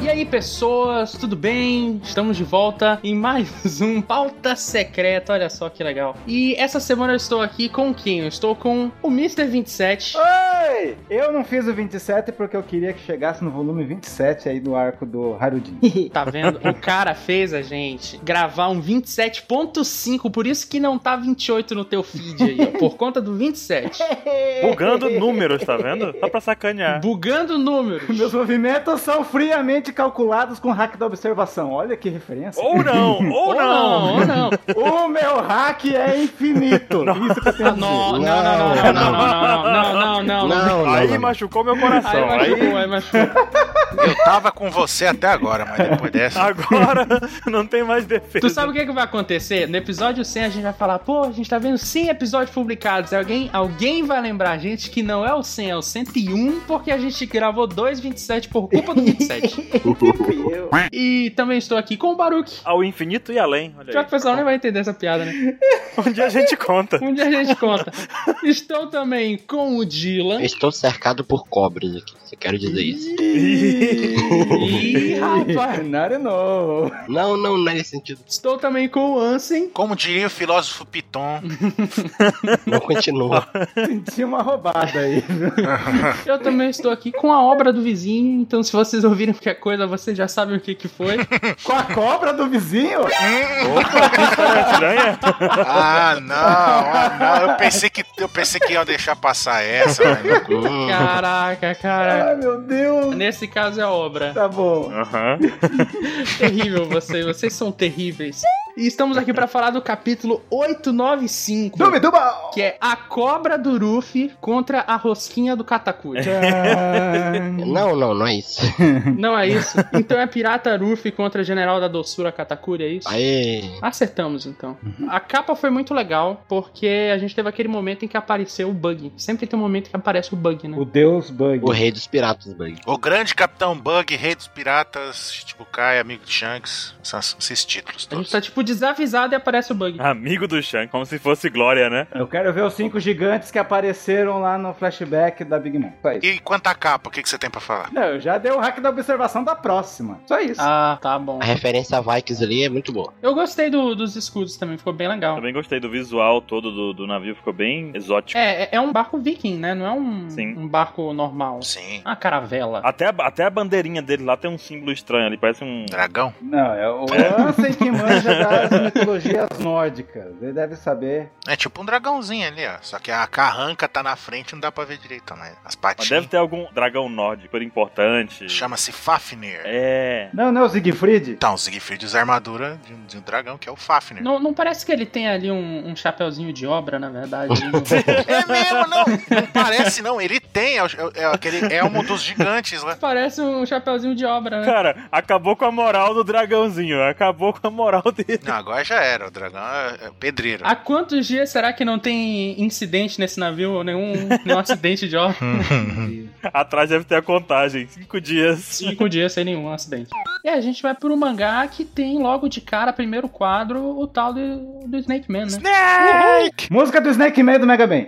E aí, pessoas, tudo bem? Estamos de volta em mais um Pauta Secreta, olha só que legal. E essa semana eu estou aqui com quem? Eu estou com o Mr. 27. Oi! Eu não fiz o 27 porque eu queria que chegasse no volume 27 aí do arco do Harudin. Tá vendo? O cara fez a gente gravar um 27.5, por isso que não tá 28 no teu feed aí, ó, por conta do 27. Bugando números, tá vendo? Só pra sacanear. Bugando números. Meus movimentos são friamente calculados com hack da observação. Olha que referência. Ou não, ou, Ou não. ou não. O meu hack é infinito. Isso que eu tenho a dizer. Não, não, não, não, não, não, não, não, não, não, não. Aí machucou meu coração. Aí Aí, machucou, aí machucou. Eu tava com você até agora, mas depois dessa. agora não tem mais defesa. Tu sabe o que, que vai acontecer? No episódio 100 a gente vai falar, pô, a gente tá vendo 100 episódios publicados. Alguém, alguém vai lembrar a gente que não é o 100, é o 101, porque a gente gravou dois 27 por culpa do 27. Eu. e também estou aqui com o Baruch. Ao infinito e além. Olha Já aí. que o pessoal nem vai entender essa piada, né? Um dia a gente conta. Um dia a gente conta. Estou também com o Dylan. Estou cercado por cobras aqui, você quer dizer isso? Ih, rapaz. Not no. Não, não, não é nesse sentido. Estou também com o Ansem. Como diria o filósofo Piton, Não continua. Senti uma roubada aí. Eu também estou aqui com a obra do vizinho. Então, se vocês ouvirem qualquer coisa, vocês já sabem o que, que foi. Com a cobra do vizinho? Estranha? ah, não, ah, não. Eu pensei que eu pensei que iam deixar passar essa, mas Caraca, cara. Ai, meu Deus. Nesse caso é a obra. Tá bom. Aham. Terrível vocês, vocês são terríveis. E estamos aqui para falar do capítulo 895, Dube, duba. que é a cobra do Ruffy contra a rosquinha do Katakuri. não, não, não é isso. Não é isso? Então é pirata Ruffy contra general da doçura Katakuri, é isso? Aê! Acertamos então. A capa foi muito legal porque a gente teve aquele momento em que apareceu o bug. Sempre tem um momento que aparece o bug, né? O Deus Bug. O rei dos piratas, Bug. O grande Capitão Bug, Rei dos Piratas, Chichibukai, amigo de Shanks, são esses títulos A gente todos. tá tipo desavisado e aparece o bug. Amigo do Shan, como se fosse Glória, né? Eu quero ver os cinco gigantes que apareceram lá no flashback da Big Mom. Só isso. E quanto à capa, o que, que você tem pra falar? Não, eu já dei o hack da observação da próxima. Só isso. Ah, tá bom. A referência a Vikings ali é muito boa. Eu gostei do- dos escudos também, ficou bem legal. Também gostei do visual todo do, do navio, ficou bem exótico. É, é- é um barco viking, né? Não é um, Sim. um barco normal. Sim. Uma caravela. Até, a, até a bandeirinha dele lá tem um símbolo estranho ali, parece um. Dragão? Não, é o Ansem que manja das mitologias nórdicas. Ele deve saber. É tipo um dragãozinho ali, ó. Só que a carranca tá na frente e não dá pra ver direito, né? As Mas patinhas. deve ter algum dragão nórdico super importante. Chama-se Fafnir. É. Não, não é o Siegfried? Então, o Siegfried usa a armadura de um, de um dragão, que é o Fafnir. Não, não parece que ele tem ali um, um chapeuzinho de obra, na verdade. É mesmo, não. Não parece, não. Ele tem. É, o- é aquele elmo dos gigantes lá. parece um chapeuzinho de obra, né? Cara, acabou com a moral do dragãozinho. Acabou com a moral dele. Não, agora já era. O dragão é, é pedreiro. Há quantos dias será que não tem incidente nesse navio? ou Nenhum, nenhum acidente de obra? Atrás deve ter a contagem. Cinco dias. Cinco dias sem nenhum acidente. E a gente vai pro mangá que tem logo de cara, primeiro quadro, o tal do, do Snake Man, né? Snake! Música do Snake Man do Mega Man.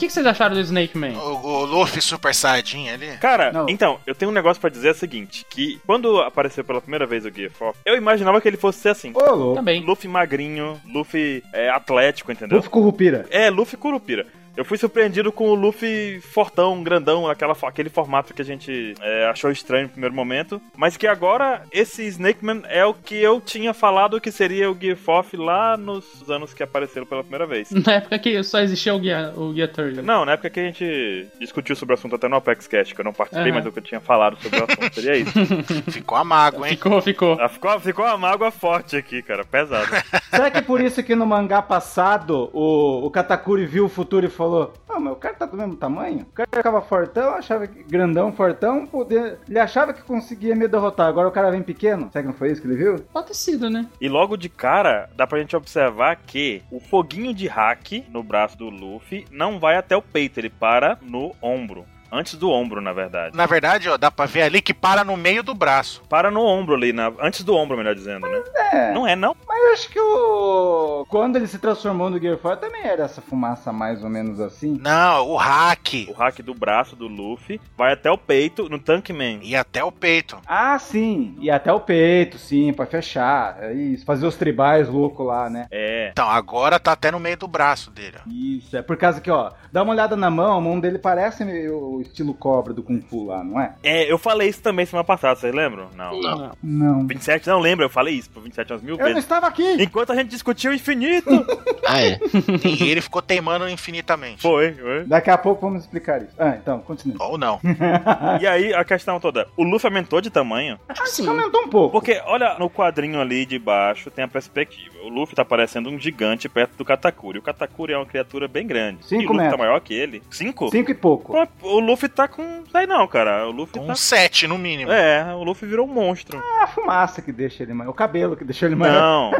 O que, que vocês acharam do Snake Man? O, o Luffy Super Saiyajin ali. Cara, Não. então, eu tenho um negócio pra dizer o seguinte: que quando apareceu pela primeira vez o Gear 4, eu imaginava que ele fosse ser assim. Ô, louco. Também. Luffy magrinho, Luffy é, atlético, entendeu? Luffy Curupira. É, Luffy Curupira. Eu fui surpreendido com o Luffy fortão, grandão, aquela, aquele formato que a gente é, achou estranho no primeiro momento. Mas que agora esse Snake Man é o que eu tinha falado que seria o Gear 4 lá nos anos que apareceram pela primeira vez. Na época que só existia o Guia, o Turtle. Não, na época que a gente discutiu sobre o assunto até no Apex Cash, que eu não participei, Aham. mas o que eu tinha falado sobre o assunto seria isso. Ficou a mágoa, hein? Ficou, ficou. Ah, ficou, ficou uma mágoa forte aqui, cara, pesado. Será que é por isso que no mangá passado o, o Katakuri viu o futuro e falou: Ah, mas o cara tá do mesmo tamanho? O cara ficava fortão, achava que grandão, fortão, poder... ele achava que conseguia me derrotar. Agora o cara vem pequeno. Será que não foi isso que ele viu? Pode ter sido, né? E logo de cara, dá pra gente observar que o foguinho de hack no braço do Luffy não vai até o peito, ele para no ombro. Antes do ombro, na verdade. Na verdade, ó, dá pra ver ali que para no meio do braço. Para no ombro ali, na... antes do ombro, melhor dizendo, né? É. Não é, não? Mas Eu acho que o. Quando ele se transformou no Gear 4 também era essa fumaça mais ou menos assim. Não, o hack. O hack do braço do Luffy vai até o peito no Tankman. E até o peito. Ah, sim. E até o peito, sim, pra fechar. É isso. Fazer os tribais loucos lá, né? É. Então, agora tá até no meio do braço dele. ó. Isso. É por causa que, ó, dá uma olhada na mão, a mão dele parece meio o estilo cobra do Kung Fu lá, não é? É, eu falei isso também semana passada, vocês lembram? Não. Não. Não. 27 não lembra, eu falei isso pro 27 umas mil Eu não vezes. estava aqui! Enquanto a gente discutiu o infinito. Ah, é. E ele ficou teimando infinitamente. foi, foi. Daqui a pouco vamos explicar isso. Ah, então, continue. Ou não. E aí a questão toda, o Luffy aumentou de tamanho? Sim. Aumentou um pouco. Porque, olha, no quadrinho ali de baixo tem a perspectiva. O Luffy tá parecendo um gigante perto do Katakuri. O Katakuri é uma criatura bem grande. Cinco e o Luffy metros. tá maior que ele. Cinco? Cinco e pouco. O Luffy tá com. Sei não, cara. O Luffy Com tá. 7 no mínimo. É, o Luffy virou um monstro. É a fumaça que deixa ele maior. O cabelo que deixou ele maior. Não.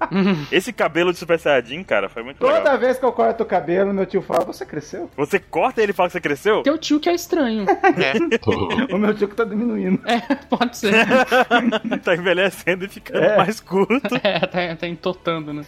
Esse cabelo de Super Saiyajin, cara, foi muito Toda legal. vez que eu corto o cabelo, meu tio fala: Você cresceu? Você corta ele e fala que você cresceu? Teu tio que é estranho. É. o meu tio que tá diminuindo. É, pode ser. tá envelhecendo e ficando É. mais curto. É, tá, tá entotando, né?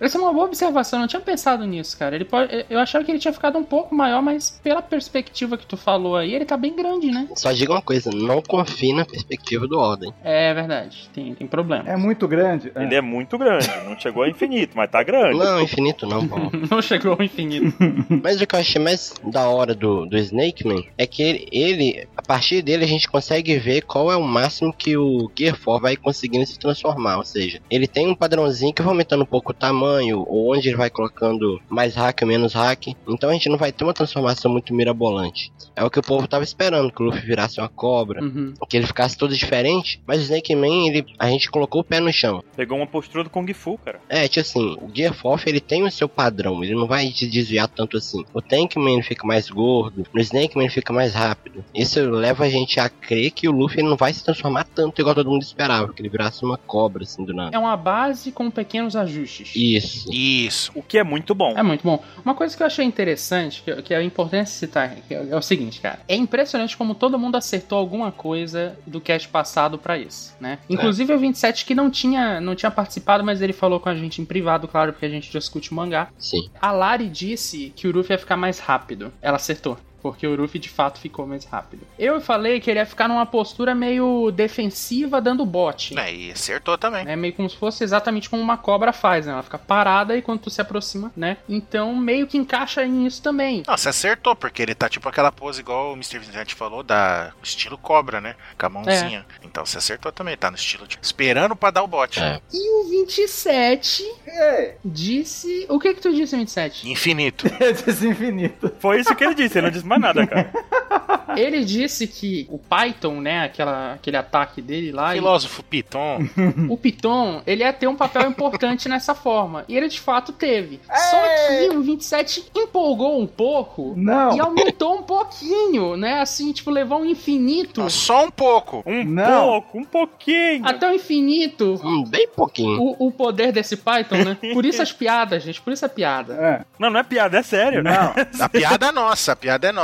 Essa é uma boa observação, eu não tinha pensado nisso, cara. Ele pode, eu achava que ele tinha ficado um pouco maior, mas pela perspectiva que tu falou aí, ele tá bem grande, né? Só diga uma coisa, não confie na perspectiva do Oden. É verdade, tem, tem problema. É muito grande. Ele é muito grande. Não chegou a infinito, mas tá grande. Não, infinito não, pô. Não chegou ao infinito. Mas o que eu achei mais da hora do, do Snake Man é que ele, ele, a partir dele, a gente consegue ver qual é o máximo que o Gear 4 vai conseguindo se transformar. Ou seja, ele tem um padrãozinho que vai aumentando um pouco o tamanho, ou onde ele vai colocando mais hack ou menos hack. Então a gente não vai ter uma transformação muito mirabolante. É o que o povo tava esperando, que o Luffy virasse uma cobra. Uhum. Que ele ficasse todo diferente, mas o Snake Man, ele, a gente colocou o pé no chão. Pegou uma postura do Kung Fu, cara. É, tipo assim, o Gear 4 ele tem o seu padrão, ele não vai se desviar tanto assim. O Tankman fica mais gordo, no Snakeman fica mais rápido. Isso leva a gente a crer que o Luffy ele não vai se transformar tanto igual todo mundo esperava, que ele virasse uma cobra assim do nada. É uma base com pequenos ajustes. Isso. Isso. O que é muito bom. É muito bom. Uma coisa que eu achei interessante, que, que é importante citar, que é, é o seguinte, cara. É impressionante como todo mundo acertou alguma coisa do cast passado pra esse, né? Inclusive o 27 que não tinha, não tinha participado, mas ele falou com a gente em privado, claro, porque a gente discute o mangá. Sim. A Lari disse que o Ruffy ia ficar mais rápido. Ela acertou. Porque o Ruffy de fato ficou mais rápido. Eu falei que ele ia ficar numa postura meio defensiva, dando bote. É, e acertou também. É meio como se fosse exatamente como uma cobra faz, né? Ela fica parada e quando tu se aproxima, né? Então meio que encaixa nisso também. Não, você acertou, porque ele tá tipo aquela pose igual o Mr. Vincent falou, da estilo cobra, né? Com a mãozinha. Então você acertou também, tá no estilo tipo, esperando pra dar o bote. É. E o 27 É, disse. O que que tu disse, 27? Infinito. esse infinito. Foi isso que ele disse, ele não disse mais nada, cara. Ele disse que o Python, né? Aquela, aquele ataque dele lá. e- Filósofo Piton. o Piton, ele ia ter um papel importante nessa forma. E ele de fato teve. Só que o 27 empolgou um pouco Não. e aumentou um pouquinho, né? Assim, tipo, levou um infinito. Só um pouco. Um Não. pouco, um pouquinho. Até o infinito. Hum, bem pouquinho. O, o poder desse Python, né? Por isso as piadas, gente. Por isso a piada. É. Não, não é piada, é sério. Não. A piada é nossa, a piada é nossa.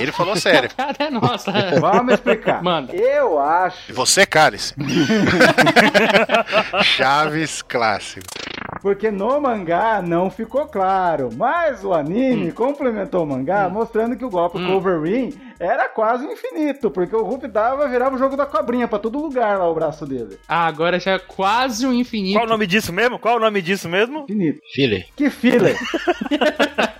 Ele falou sério. A piada é nossa. Vamos explicar. Manda. Eu E acho. você, cálice. Chaves clássico. Porque no mangá não ficou claro. Mas o anime complementou o mangá mostrando que o golpe Hum. Cover Ring era quase infinito. Porque o Ruff dava virava o jogo da cobrinha pra todo lugar lá o braço dele. Ah, agora já é quase um infinito. Qual o nome disso mesmo? Qual o nome disso mesmo? Infinito. Filler. Que filler.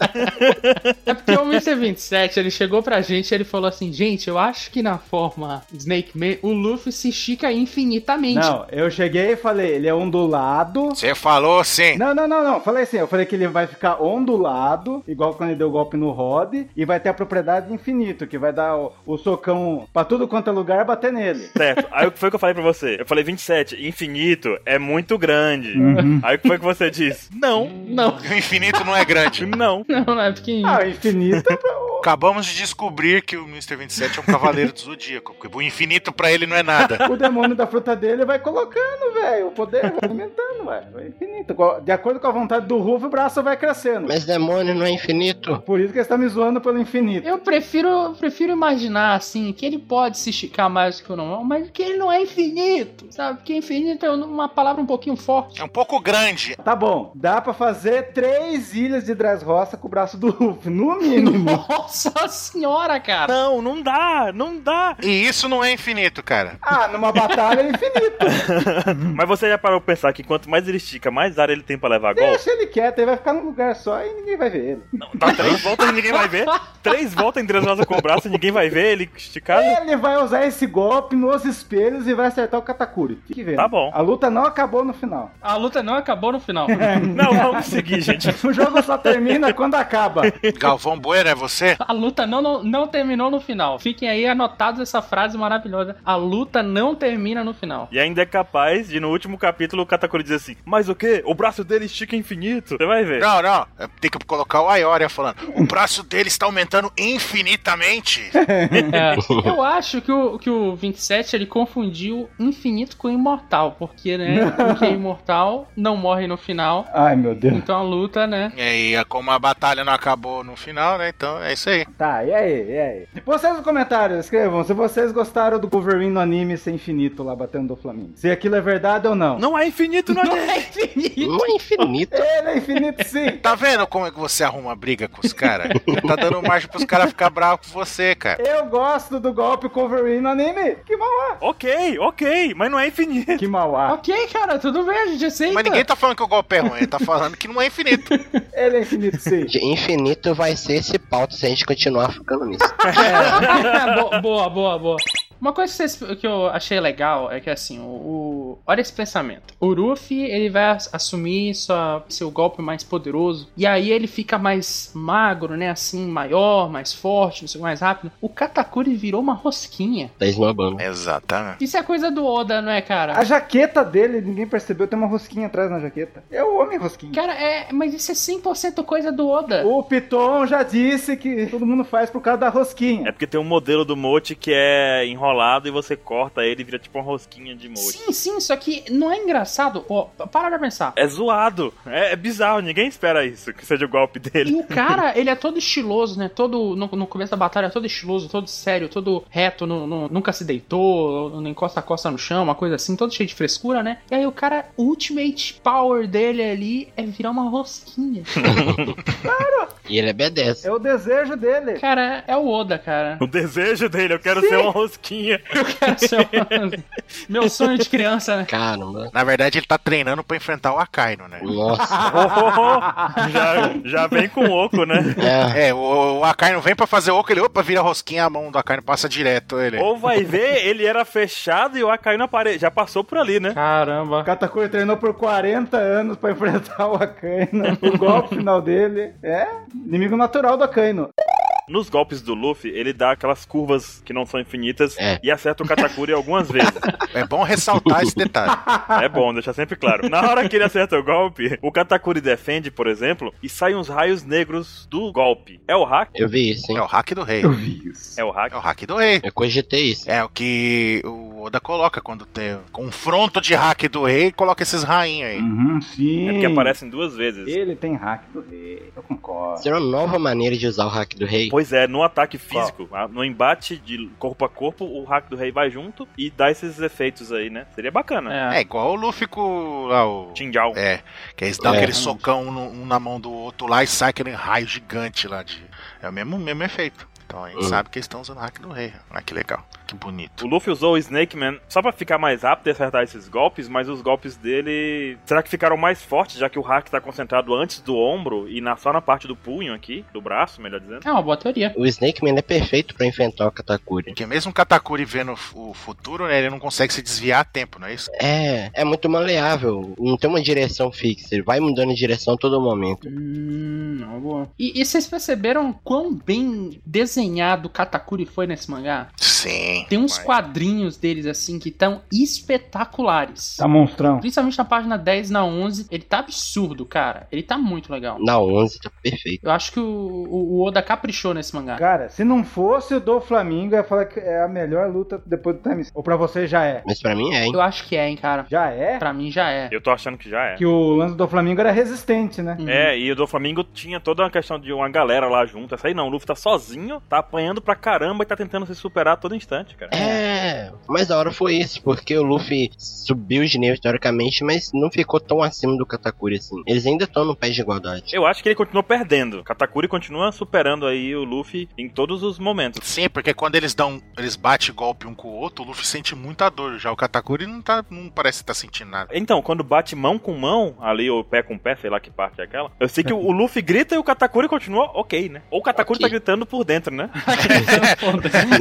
É porque o Mr. 27, ele chegou pra gente e ele falou assim, gente, eu acho que na forma Snake Man, o Luffy se estica infinitamente. não, eu cheguei e falei, ele é ondulado. Você falou sim. Não, não, não, não. Falei assim, eu falei que ele vai ficar ondulado, igual quando ele deu o golpe no Rod, e vai ter a propriedade de infinito, que vai dar o, o socão pra tudo quanto é lugar bater nele. Certo. Aí o que foi que eu falei pra você? Eu falei 27, infinito é muito grande. Aí o que foi que você disse? Não, Não, O infinito não é grande. não. não, não é pequenininho. Ah, infinito é pra- Acabamos de descobrir que o Mr. 27 é um cavaleiro do zodíaco, porque o infinito pra ele não é nada. O demônio da fruta dele vai colocando, velho. O poder vai aumentando, velho. Vai infinito. De acordo com a vontade do Rufo, o braço vai crescendo. Mas demônio não é infinito. Por isso que ele está me zoando pelo infinito. Eu prefiro, prefiro imaginar, assim, que ele pode se esticar mais do que o normal, mas que ele não é infinito, sabe? Porque infinito é uma palavra um pouquinho forte. É um pouco grande. Tá bom, dá pra fazer três ilhas de Dressrosa com o braço do Rufo, no mínimo. Nossa senhora, cara! Não, não dá, não dá. E isso não é infinito, cara. ah, numa batalha é infinito. Mas você já parou pra pensar que quanto mais ele estica, mais área ele tem pra levar golpe? Deixa ele quieto, ele vai ficar num lugar só e ninguém vai ver ele. Não, dá três voltas e ninguém vai ver. Três voltas em Dressrosa com o braço e ninguém vai ver ele esticado. Ele vai usar esse golpe nos espelhos e vai acertar o Katakuri. Fique vendo. Tá bom. A luta não acabou no final. A luta não acabou no final. Não, vamos seguir, gente. O jogo só termina quando acaba. Galvão Bueno é você? A luta não, não, não terminou no final. Fiquem aí anotados essa frase maravilhosa. A luta não termina no final. E ainda é capaz de, no último capítulo, o Katakuri dizer assim: Mas o quê? O braço dele estica infinito. Você vai ver. Não, não. Tem que colocar o Ayoria falando. O braço dele está aumentando infinitamente. É, eu acho que o, que o 27 ele confundiu infinito com imortal, porque, né? Porque imortal não morre no final. Ai, meu Deus. Então a luta, né? E aí, como a batalha não acabou no final, né? Então é isso aí. Tá, e aí, e aí? Vocês nos comentários, escrevam se vocês gostaram do Wolverine no anime ser infinito lá batendo do Flamengo. Se aquilo é verdade ou não. Não é infinito, não Não é. é infinito. Não é infinito. Ele é infinito sim. Tá vendo como é que você arruma briga com os caras? tá dando margem pros caras ficar bravos com você, cara. Eu gosto do golpe Wolverine no anime. Que mauá. Ok, ok, mas não é infinito. Que mauá. Ok, cara, tudo bem, a gente aceita. Mas ninguém tá falando que o golpe é ruim, ele tá falando que não é infinito. Ele é infinito sim. De Infinito vai ser esse pauta se a gente continuar ficando nisso. Bo- boa, boa, boa. Uma coisa que, vocês- que eu achei legal é que assim, o, o- olha esse pensamento. O Ruffy, ele vai ass- assumir sua, seu golpe mais poderoso. E aí ele fica mais magro, né? Assim, maior, mais forte, não sei, mais rápido. O Katakuri virou uma rosquinha. Tá esnobando. Exatamente. Isso é coisa do Oda, não é, cara? A jaqueta dele, ninguém percebeu, tem uma rosquinha atrás na jaqueta. É o homem rosquinha. Cara, é, mas isso é 100% coisa do Oda. O Piton já disse que todo mundo faz por causa da rosquinha. É porque tem um modelo do Mote que é enrolado e você corta ele e vira tipo uma rosquinha de Mote. Sim, sim, só que não é engraçado. Ó, para pra pensar. É zoado. É, é bizarro, ninguém espera isso, que seja o golpe E dele. o cara, ele é todo estiloso, né? Todo. No, no começo da batalha, é todo estiloso, todo sério, todo reto, no- no- nunca se deitou, não encosta a costa no chão, uma coisa assim, todo cheio de frescura, né? E aí o cara, o ultimate power dele ali é virar uma rosquinha. E ele é B10. É o desejo dele. cara, é o Oda, cara. O desejo dele, eu quero ser uma rosquinha. Eu quero ser uma... Meu sonho de criança, né? Caramba. Na verdade, ele tá treinando pra enfrentar o Akaino, né? Nossa. Oh, já, já vem com oco, né? É. É, o, o Akaino vem pra fazer oco, ele opa, vira rosquinha, a mão do Akaino passa direto. Ele. Ou vai ver, ele era fechado e o A caiu na parede. Já passou por ali, né? O Caramba. Katakuri treinou por 40 anos pra enfrentar o Akaino. O golpe final dele é inimigo natural do Akaino. Nos golpes do Luffy, ele dá aquelas curvas que não são infinitas É. e acerta o Katakuri algumas vezes. É bom ressaltar esse detalhe. É bom, deixar sempre claro. Na hora que ele acerta o golpe, o Katakuri defende, por exemplo, e saem uns raios negros do golpe. É o hack? Eu vi isso, hein? É o hack do rei. Eu vi isso. É o hack? É o hack do rei. Eu cogitei isso. É o que o Oda coloca quando tem confronto de hack do rei, coloca esses rainhos aí. Uhum, sim. É porque aparecem duas vezes. Ele tem hack do rei. Eu concordo. Será uma nova maneira de usar o hack do rei? Pois é, no ataque físico, ah, no embate de corpo a corpo, o hack do rei vai junto e dá esses efeitos aí, né? Seria bacana. É. É igual o Luffy com lá, o. Tinjal. É, que eles dão É. aquele socão no- um na mão do outro lá e sai aquele raio gigante lá de. É o mesmo, mesmo efeito. Então a gente Uhum. sabe que eles estão usando o hack do rei. Ah, que legal. Que bonito. O Luffy usou o Snake Man só pra ficar mais rápido e acertar esses golpes, mas os golpes dele. Será que ficaram mais fortes, já que o hack tá concentrado antes do ombro e na, só na parte do punho aqui, do braço, melhor dizendo? É uma boa teoria. O Snake Man é perfeito pra enfrentar o Katakuri. Porque mesmo o Katakuri vendo o futuro, né, ele não consegue se desviar a tempo, não é isso? É, é muito maleável. Não tem uma direção fixa. Ele vai mudando de direção a todo momento. Hum, uma boa. E, e vocês perceberam quão bem desenhado o Katakuri foi nesse mangá? Sim. Tem uns Vai. quadrinhos deles assim que estão espetaculares. Tá monstrão. Principalmente na página 10 na 11, ele tá absurdo, cara. Ele tá muito legal. Na 11 tá perfeito. Eu acho que o, o, o Oda caprichou nesse mangá. Cara, se não fosse o do Flamengo, eu ia falar que é a melhor luta depois do Time. Ou pra você já é? Mas pra mim é, hein? Eu acho que é, hein, cara. Já é? Pra mim já é. Eu tô achando que já é. Que o lance do Flamengo era resistente, né? Uhum. É, e o do Flamengo tinha toda uma questão de uma galera lá junto. Essa aí não, o Luffy tá sozinho, tá apanhando pra caramba e tá tentando se superar a todo instante, cara. É, o mais da hora foi isso, porque o Luffy subiu de nível teoricamente, mas não ficou tão acima do Katakuri assim. Eles ainda estão no pé de igualdade. Eu acho que ele continuou perdendo. Katakuri continua superando aí o Luffy em todos os momentos. Sim, porque quando eles dão. Eles batem golpe um com o outro, o Luffy sente muita dor. Já o Katakuri não, tá, não parece estar sentindo nada. Então, quando bate mão com mão, ali, ou pé com pé, sei lá que parte é aquela, eu sei que o, Luffy grita e o Katakuri continua ok, né? Ou o Katakuri Ok. tá gritando por dentro, né?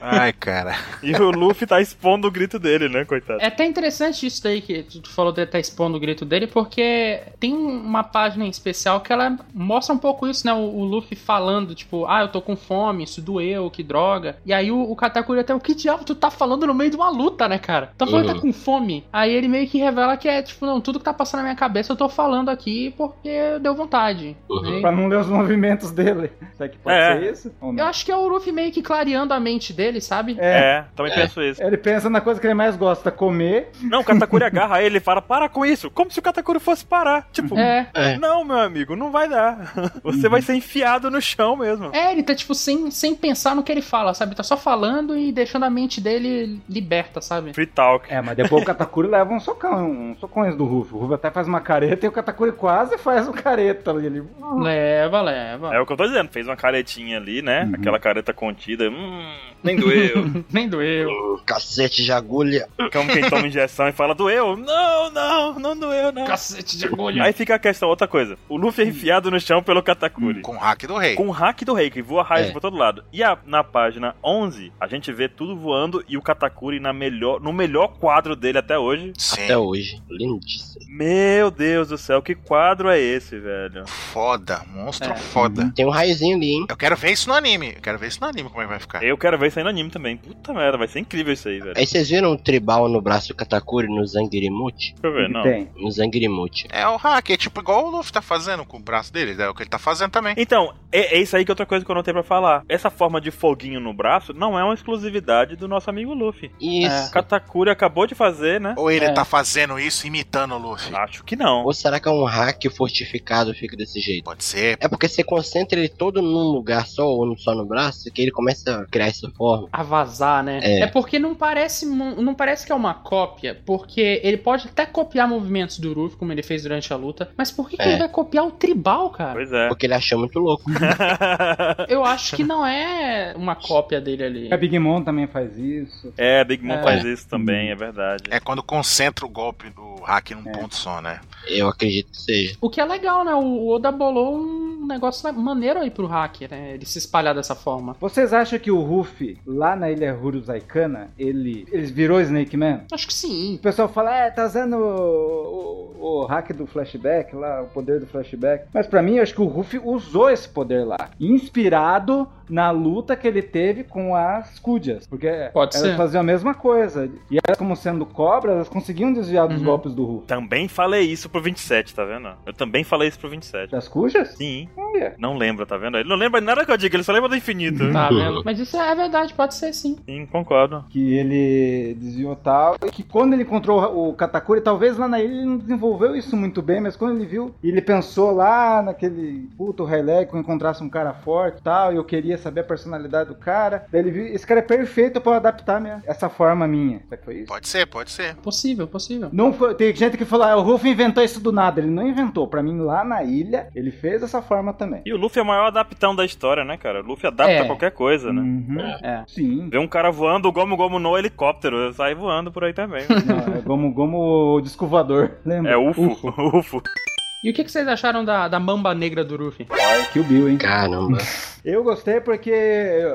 Ai, cara. E o Luffy tá expondo o grito dele, né, coitado. É até interessante isso daí que tu falou de estar expondo o grito dele, porque tem uma página em especial que ela mostra um pouco isso, né? O, o Luffy falando, tipo, ah, eu tô com fome, isso doeu, que droga. E aí o, o Katakuri até, o que diabo tu tá falando no meio de uma luta, né, cara? Tá falando que tá Uhum. com fome. Aí ele meio que revela que é, tipo, não, tudo que tá passando na minha cabeça eu tô falando aqui porque deu vontade. Uhum. né? Pra não ler os movimentos dele. Será que pode É. ser isso? Ou Eu acho que é o Luffy meio que clareando a mente dele, sabe? É. É, também É. penso isso. Ele pensa na coisa que ele mais gosta, comer. Não, o Katakuri agarra ele e fala, para com isso, como se o Katakuri fosse parar. Tipo, É. É. não, meu amigo, não vai dar. Você vai ser enfiado no chão mesmo. É, ele tá, tipo, sem, sem pensar no que ele fala, sabe? Tá só falando e deixando a mente dele liberta, sabe? Free talk. É, mas depois o Katakuri leva um socão, um socões do Ruff. O Ruff até faz uma careta e o Katakuri quase faz um careta ali. Ele... Leva, leva. É o que eu tô dizendo, fez uma caretinha ali, né? Uhum. Aquela careta contida. Hum, nem doeu. Nem doeu. Cacete de agulha. Como quem toma injeção e fala, doeu? Não, não, não doeu, não. Cacete de agulha. Aí fica a questão, outra coisa. O Luffy é enfiado no chão pelo Katakuri. Com o hack do rei. Com o hack do rei, que voa raios É. pra todo lado. E a- na página 11, a gente vê tudo voando e o Katakuri na melhor, no melhor quadro dele até hoje. Sim. Até hoje. Lindíssimo. Meu Deus do céu, que quadro é esse, velho? Foda. Monstro É. foda. Tem um raiozinho ali, hein? Eu quero ver isso no anime. Eu quero ver isso no anime, como é que vai ficar. Eu quero ver isso aí no anime também. Puta merda, vai ser incrível isso aí, velho. Aí vocês viram o tribal no braço do Katakuri no Zangirimute? Deixa eu ver, não. Tem. No Zangirimute. É o hack, é tipo igual o Luffy tá fazendo com o braço dele. É o que ele tá fazendo também. Então, é, é isso aí que é outra coisa que eu não tenho pra falar. Essa forma de foguinho no braço não é uma exclusividade do nosso amigo Luffy. Isso. O Katakuri acabou de fazer, né? Ou ele É. tá fazendo isso imitando o Luffy? Acho que não. Ou será que é um hack fortificado fica desse jeito? Pode ser. É porque você concentra ele todo num lugar só ou num- só no braço que ele começa a criar essa forma. A vazar, né? É. É. porque não parece não parece que é uma cópia, porque ele pode até copiar movimentos do Luffy, como ele fez durante a luta, mas por que, que É. ele vai copiar o tribal, cara? Pois é. Porque ele achou muito louco. Eu acho que não é uma cópia dele ali. A Big Mom também faz isso. É, Big Mom É. faz isso também, é verdade. É quando concentra o golpe do hack num É. ponto só, né? Eu acredito que seja. O que é legal, né? O Oda bolou um negócio maneiro aí pro hacker, né? Ele se espalhar dessa forma. Vocês acham que o Ruffy, lá na ilha Huruzaikana, ele, ele virou Snake Man? Acho que sim. O pessoal fala, é, tá usando o, o, o hack do flashback lá, o poder do flashback. Mas pra mim, eu acho que o Ruffy usou esse poder lá. Inspirado na luta que ele teve com as Kudias. Porque Pode elas ser. faziam a mesma coisa. E elas, como sendo cobras, elas conseguiam desviar dos Uhum. golpes do Ruffy. Também falei isso pro 27, tá vendo? Eu também falei isso pro 27. Das Kudias? Sim, Olha. não lembra, tá vendo? Ele não lembra de nada que eu digo, ele só lembra do infinito. Tá vendo? Mas isso é verdade, pode ser sim. Sim, concordo. que ele desviou tal, e que quando ele encontrou o Katakuri, talvez lá na ilha ele não desenvolveu isso muito bem, mas quando ele viu, ele pensou lá naquele puto Rayleigh, que eu encontrasse um cara forte e tal, e eu queria saber a personalidade do cara, daí ele viu, esse cara é perfeito pra eu adaptar minha, essa forma minha. Será que foi isso? Pode ser, pode ser. Possível, possível. Não foi, tem gente que falou, ah, o Ruff inventou isso do nada, ele não inventou, pra mim lá na ilha, ele fez essa forma também. E o Luffy é o maior da história, né, cara? Luffy adapta É. qualquer coisa, né? Uhum. É. Sim. Vê um cara voando, o Gomu Gomu no helicóptero, sai voando por aí também. Não, é como, como o disco voador, lembra? É UFO, UFO. E o que, que vocês acharam da, da mamba negra do Luffy? Kill Bill, hein? Caramba. Eu gostei porque,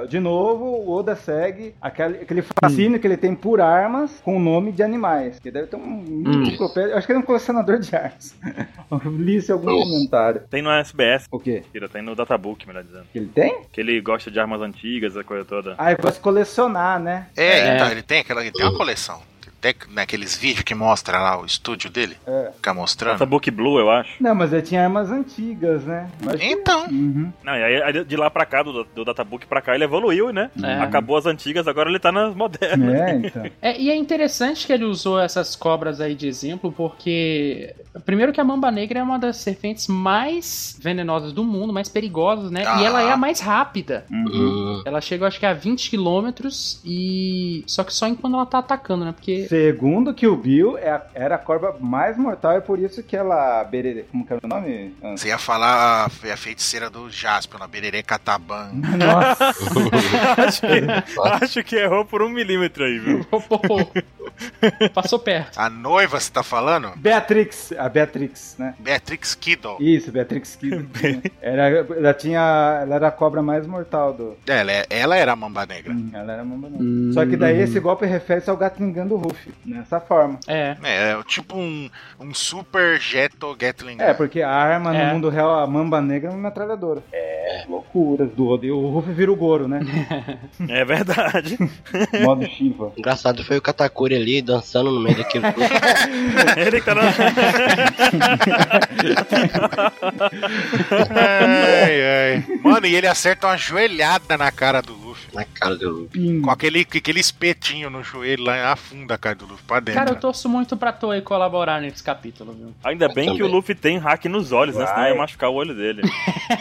de novo, o Oda segue aquele, aquele fascínio que ele tem por armas com o nome de animais. Que deve ter um enciclopédia. Acho que ele é um colecionador de armas. Li isso em algum comentário. Tem no SBS, O quê? Kira, tem no Databook, melhor dizendo. Que ele tem? Que ele gosta de armas antigas, a coisa toda. Ah, ele gosta de colecionar, né? É, É. então, ele tem aquela, ele tem uma coleção. Tem naqueles vídeos que mostra lá o estúdio dele. É. Fica mostrando. Databook Blue, eu acho. Não, mas ele tinha armas antigas, né? Mas- Então, Uhum. Não, e aí aí de lá pra cá, do, do Databook pra cá, ele evoluiu, né? É. Acabou as antigas, agora ele tá nas modernas. É, então. É, e é interessante que ele usou essas cobras aí de exemplo, porque. Primeiro que a mamba negra é uma das serpentes mais venenosas do mundo, mais perigosas, né? Ah. E ela é a mais rápida. Uhum. Hum, Ela chega, acho que a 20 km e. Só que só enquanto ela tá atacando, né? Porque. Segundo que o Bill é a- era a cobra mais mortal, é por isso que ela. Berere, como que era o nome? Ah. você ia falar a, a feiticeira do Jasper, na Bererê Cataban. Nossa. acho, que, acho que errou por um milímetro aí, viu? Passou perto. A noiva, você tá falando? Beatrix, a Beatrix, né? Beatrix Kiddo. Isso, Beatrix Kidd. era, ela tinha. Ela era a cobra mais mortal do. Ela, é- ela era a mamba negra. Hum, Ela era mamba negra. Hum. Só que daí esse golpe refere-se ao Gatlingan do Ruff, nessa forma. É. É, é tipo um, um super Jeto Gatling. É, porque a arma É. no mundo real, a mamba negra é uma metralhadora. É, loucuras do. E o Ruff vira o Goro, né? É verdade. Modo Shiva. Engraçado foi o Katakuri ali dançando no meio daquilo. ele que tá na... ai, ai. Mano, e ele acerta uma joelhada na cara do Luffy. Na cara do Luffy. Pim. Com aquele, aquele espetinho no joelho lá, afunda a cara do Luffy pra dentro. Cara, eu torço muito pra Toei colaborar nesse capítulo, viu? Ainda bem que o. Luffy tem hack nos olhos, né? Senão ia machucar o olho dele.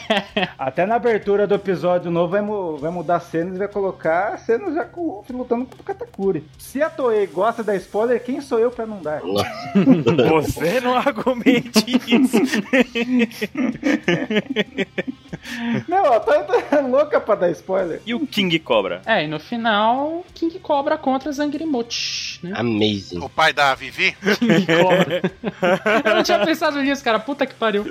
Até na abertura do episódio novo vai, mu- vai mudar cenas e vai colocar cenas já com o Ruff lutando com o Katakuri. Se a Toei gosta da spoiler, quem sou eu pra não dar? Você não argumente isso. Meu, a Toei tá louca pra dar spoiler. E o King Cobra? É, e no final, King Cobra contra Zangrimochi, né? amazing. O pai da Vivi? King Cobra. eu não tinha pensado nisso, cara. Puta que pariu.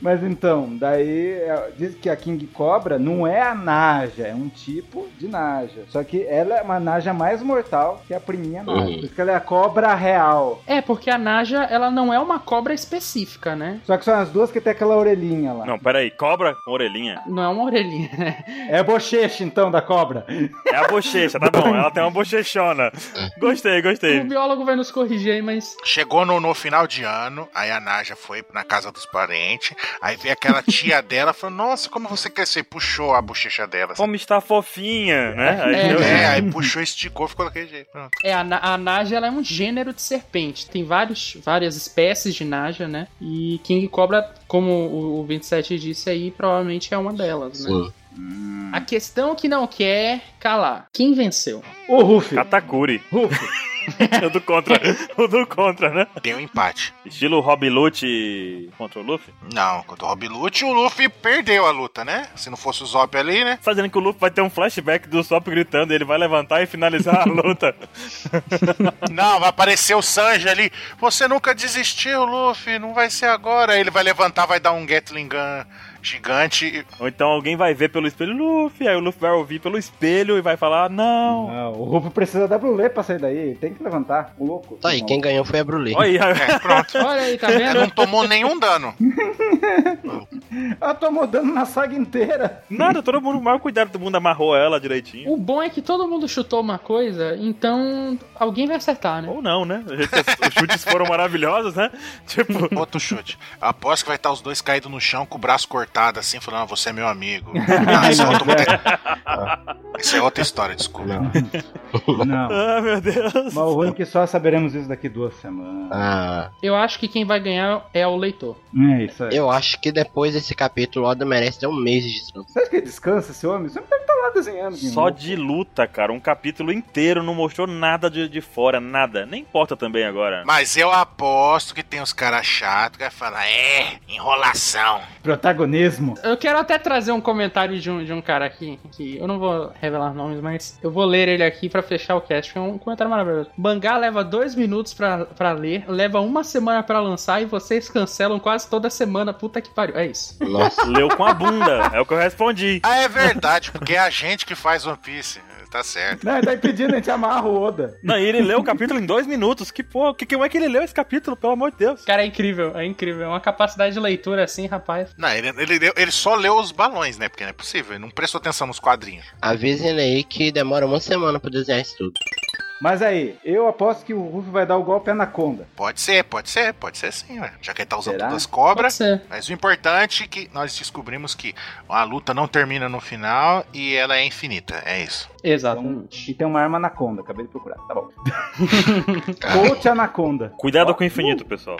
Mas então, daí é, diz que a King Cobra não é a Naja, é um tipo de Naja. Só que ela é uma Naja mais mortal que a priminha Naja. Uhum. Por isso que ela é a cobra real. É, porque a Naja, ela não é uma cobra específica, né? Só que são as duas que tem aquela orelhinha lá. Não, peraí. Cobra com orelhinha? Não é uma orelhinha, né? É bochecha então da cobra. É a bochecha, tá bom. Ela tem uma bochechona. Gostei, O gostei. biólogo vai nos corrigir aí, mas. Chegou no, no final de ano, aí a Naja foi na casa dos parentes, aí veio aquela tia dela falou: Nossa, como você cresceu? Puxou a bochecha dela. Como está fofinha, né? Aí É. eu- É, aí puxou, esticou, ficou daquele jeito. Pronto. É, a, a Naja ela é um gênero de serpente. Tem vários, várias espécies de Naja, né? E King Cobra, como o, o 27 disse aí, provavelmente é uma delas, né? Sim. A questão que não quer calar. Quem venceu? O Ruff. Katakuri. Ruff. o do contra. O do contra, né? Tem um empate. Estilo Rob Lute contra o Luffy. Não, contra o Rob Lute, o Luffy perdeu a luta, né? Se não fosse o Zop ali, né? Fazendo que o Luffy vai ter um flashback do Sop gritando, ele vai levantar e finalizar a luta. Não, vai aparecer o Sanji ali. Você nunca desistiu, Luffy, não vai ser agora. Ele vai levantar, vai dar um Gatling Gun gigante. Ou então alguém vai ver pelo espelho Luffy, aí o Luffy vai ouvir pelo espelho e vai falar, não. Não, o Ruff precisa da Brulé pra sair daí. Tem que levantar. O louco. Tá aí, Não. quem ganhou foi a Brulé. Olha aí, É, pronto. Olha aí, tá vendo? não tomou nenhum dano. Ela tomou dano na saga inteira. nada, todo mundo, o maior cuidado do mundo amarrou ela direitinho. O bom é que todo mundo chutou uma coisa, então alguém vai acertar, né? Ou não, né? Os chutes foram maravilhosos, né? Tipo, Outro chute. Aposto que vai estar os dois caídos no chão com o braço cortado assim, falando, ah, você é meu amigo. Não, isso, é outro... isso é outra história, desculpa. Não. Não. ah, meu Deus. Mas o ruim é que só saberemos isso daqui duas semanas. Ah, Eu acho que quem vai ganhar é o leitor. É isso aí. eu acho que depois desse capítulo o Oda merece ter um mês de descanso. Você acha que descansa esse homem? Você não deve estar lá desenhando. Só louco. de luta, cara. Um capítulo inteiro não mostrou nada de, de fora, nada. Nem importa também agora. Mas eu aposto que tem os caras chatos que vai falar, é, enrolação. Protagonismo. Eu quero até trazer um comentário de um, de um cara aqui, que eu não vou revelar nomes, mas eu vou ler ele aqui pra fechar o cast. É um comentário maravilhoso. Mangá leva dois minutos pra, pra ler, leva uma semana pra lançar e vocês cancelam quase toda semana. Puta que pariu. É isso. Nossa. Leu com a bunda, é o que eu respondi. Ah, é verdade, porque é a gente que faz One Piece. Tá certo. Não, ele tá impedindo, a gente amarra o Oda. Não, e ele leu o capítulo em dois minutos. Que porra, que, como é que ele leu esse capítulo, pelo amor de Deus? Cara, é incrível, é incrível. É uma capacidade de leitura assim, rapaz. Não, ele, ele, leu- ele só leu os balões, né? Porque não é possível. Ele não prestou atenção nos quadrinhos. Avisem ele aí que demora uma semana pra desenhar isso tudo. Mas aí, eu aposto que o Ruff vai dar o golpe Anaconda. Pode ser, pode ser, pode ser sim, ué. Já que ele tá usando Será? todas as Pode cobras. ser. Mas o importante é que nós descobrimos que a luta não termina no final e ela é infinita. É isso. Então, Exatamente. e tem uma arma Anaconda, acabei de procurar. Tá bom. Coach Anaconda. Cuidado com o infinito, pessoal.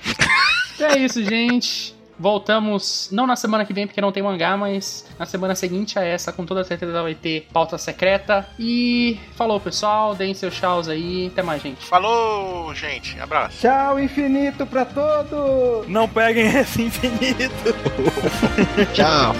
Então é isso, gente. Voltamos, não na semana que vem, porque não tem mangá, mas na semana seguinte a essa, com toda certeza vai ter pauta secreta. E falou, pessoal, deem seus tchauz aí. Até mais, gente. Falou, gente. Abraço. Tchau, infinito pra todos! Não peguem esse infinito. Tchau.